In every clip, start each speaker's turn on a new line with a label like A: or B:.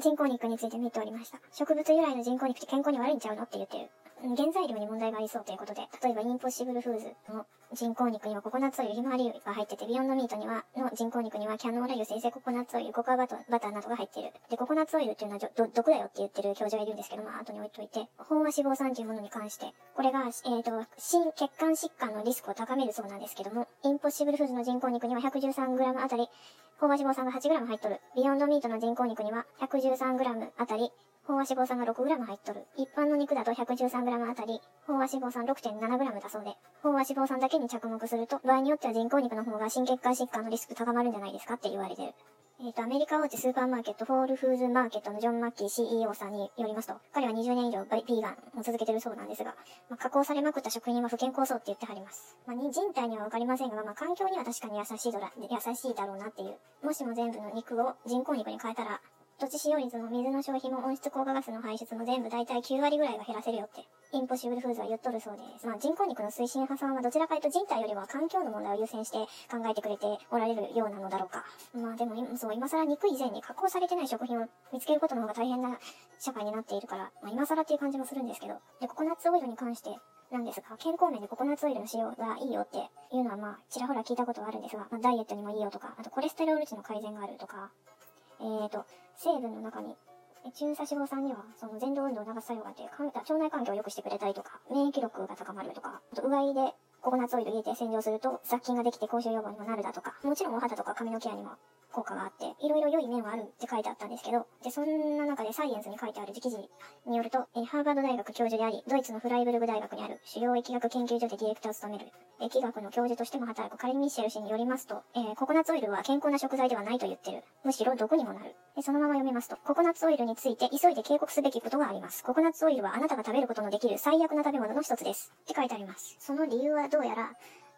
A: 人工肉について見ておりました。植物由来の人工肉って健康に悪いんちゃうの？って言ってる。原材料に問題がありそうということで、例えばインポッシブルフーズの人工肉にはココナッツオイル、ひまわり油が入ってて、ビヨンドミートには、の人工肉にはキャノーラ油、精製ココナッツオイル、ココアバターなどが入ってる。で、ココナッツオイルっていうのはど毒だよって言ってる教授がいるんですけど、まあ後に置いといて、飽和脂肪酸というものに関して、これが、えっ、ー、と、心血管疾患のリスクを高めるそうなんですけども、インポッシブルフーズの人工肉には 113g あたり、飽和脂肪酸が 8g 入っとる。ビヨンドミートの人工肉には 113g あたり、飽和脂肪酸が 6g 入っとる。一般の肉だと 113g あたり、飽和脂肪酸 6.7g だそうで、飽和脂肪酸だけに着目すると、場合によっては人工肉の方が心血管疾患のリスク高まるんじゃないですかって言われてる。えっ、ー、と、アメリカ大手スーパーマーケット、ホールフーズマーケットのジョン・マッキー CEO さんによりますと、彼は20年以上ビーガンを続けてるそうなんですが、まあ、加工されまくった食品は不健康そうって言ってはります。まあ、人体にはわかりませんが、まあ、環境には確かに優しいドラ優しいだろうなっていう。もしも全部の肉を人工肉に変えたら、土地使用率も水の消費も温室効果ガスの排出も全部大体9割ぐらいが減らせるよって、インポッシブルフーズは言っとるそうです。まあ人工肉の推進派さんはどちらかというと人体よりは環境の問題を優先して考えてくれておられるようなのだろうか。まあでも今、そう、今更肉以前に加工されてない食品を見つけることの方が大変な社会になっているから、まあ今更っていう感じもするんですけど、で、ココナッツオイルに関して、なんですが、健康面でココナッツオイルの使用がいいよっていうのはまあ、ちらほら聞いたことはあるんですが、まあ、ダイエットにもいいよとか、あとコレステロール値の改善があるとか、えーと、成分の中に中鎖脂肪酸には、その前動運動を流す作用があって、腸内環境を良くしてくれたりとか、免疫力が高まるとか、あと、うがいでココナッツオイル入れて洗浄すると、殺菌ができて口臭予防にもなるだとか、もちろんお肌とか髪のケアにも効果があって、いろいろ良い面はあるって書いてあったんですけど、で、そんな中でサイエンスに書いてある記事によると、えハーバード大学教授であり、ドイツのフライブルグ大学にある主要疫学研究所でディレクターを務める、疫学の教授としても働くカリミッシェル氏によりますと、えー、ココナッツオイルは健康な食材ではないと言ってる。むしろ毒にもなる。でそのまま読みますと、ココナッツオイルについて急いで警告すべきことがあります。ココナッツオイルはあなたが食べることのできる最悪な食べ物の一つです。って書いてあります。その理由はどうやら、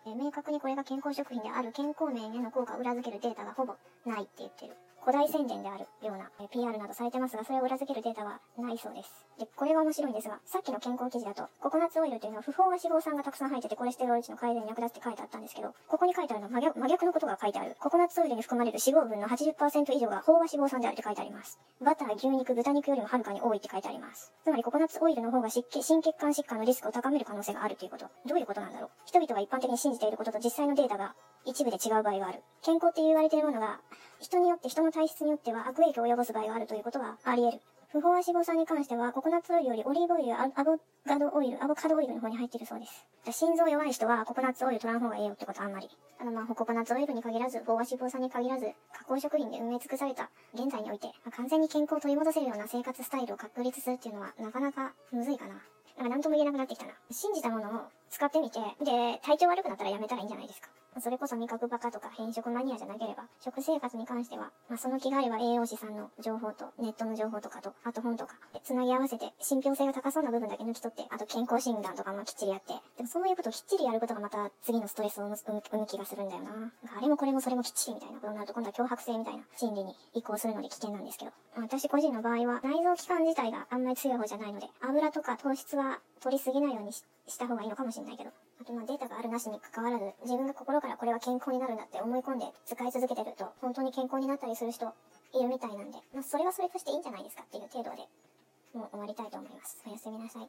A: え明確にこれが健康食品である健康面への効果を裏付けるデータがほぼないって言ってる。古代宣伝であるような、PR などされてますが、それを裏付けるデータはないそうです。で、これが面白いんですが、さっきの健康記事だと、ココナッツオイルというのは不飽和脂肪酸がたくさん入っててコレステロール値の改善に役立つって書いてあったんですけど、ここに書いてあるのは真逆真逆のことが書いてある。ココナッツオイルに含まれる脂肪分の80%以上が飽和脂肪酸であるって書いてあります。バター、牛肉、豚肉よりもはるかに多いって書いてあります。つまりココナッツオイルの方が心血管疾患のリスクを高める可能性があるということ。どういうことなんだろう人々が一般的に信じていることと実際のデータが一部で違う場合がある。健康って言われているものが、人によって人の体質によっては悪影響を及ぼす場合があるということはあり得る。不飽和脂肪酸に関しては、ココナッツオイルよりオリーブオイルやアボガドオイル、アボカドオイルの方に入っているそうです。心臓弱い人はココナッツオイル取らん方がええよってことはあんまり。あのまあ、ココナッツオイルに限らず、飽和脂肪酸に限らず、加工食品で運営尽くされた現在において、まあ、完全に健康を取り戻せるような生活スタイルを確立するっていうのは、なかなかむずいかな。なんか何とも言えなくなってきたな。信じたものを使ってみて、で、体調悪くなったらやめたらいいんじゃないですか。それこそ味覚バカとか変色マニアじゃなければ、食生活に関しては、まあ、その気概は栄養士さんの情報と、ネットの情報とかと、あと本とか、つなぎ合わせて、信憑性が高そうな部分だけ抜き取って、あと健康診断とかもきっちりやって、でもそういうことをきっちりやることがまた次のストレスを生む気がするんだよな。あれもこれもそれもきっちりみたいな。ことになると、今度は脅迫性みたいな心理に移行するので危険なんですけど、まあ私個人の場合は、内臓器官自体があんまり強い方じゃないので、油とか糖質は取りすぎないようにした方がいいのかもしれないけど、あとまあデータがあるなしに関わらず、自分が心からこれは健康になるんだって思い込んで使い続けてると、本当に健康になったりする人いるみたいなんで、まあそれはそれとしていいんじゃないですかっていう程度で、もう終わりたいと思います。おやすみなさい。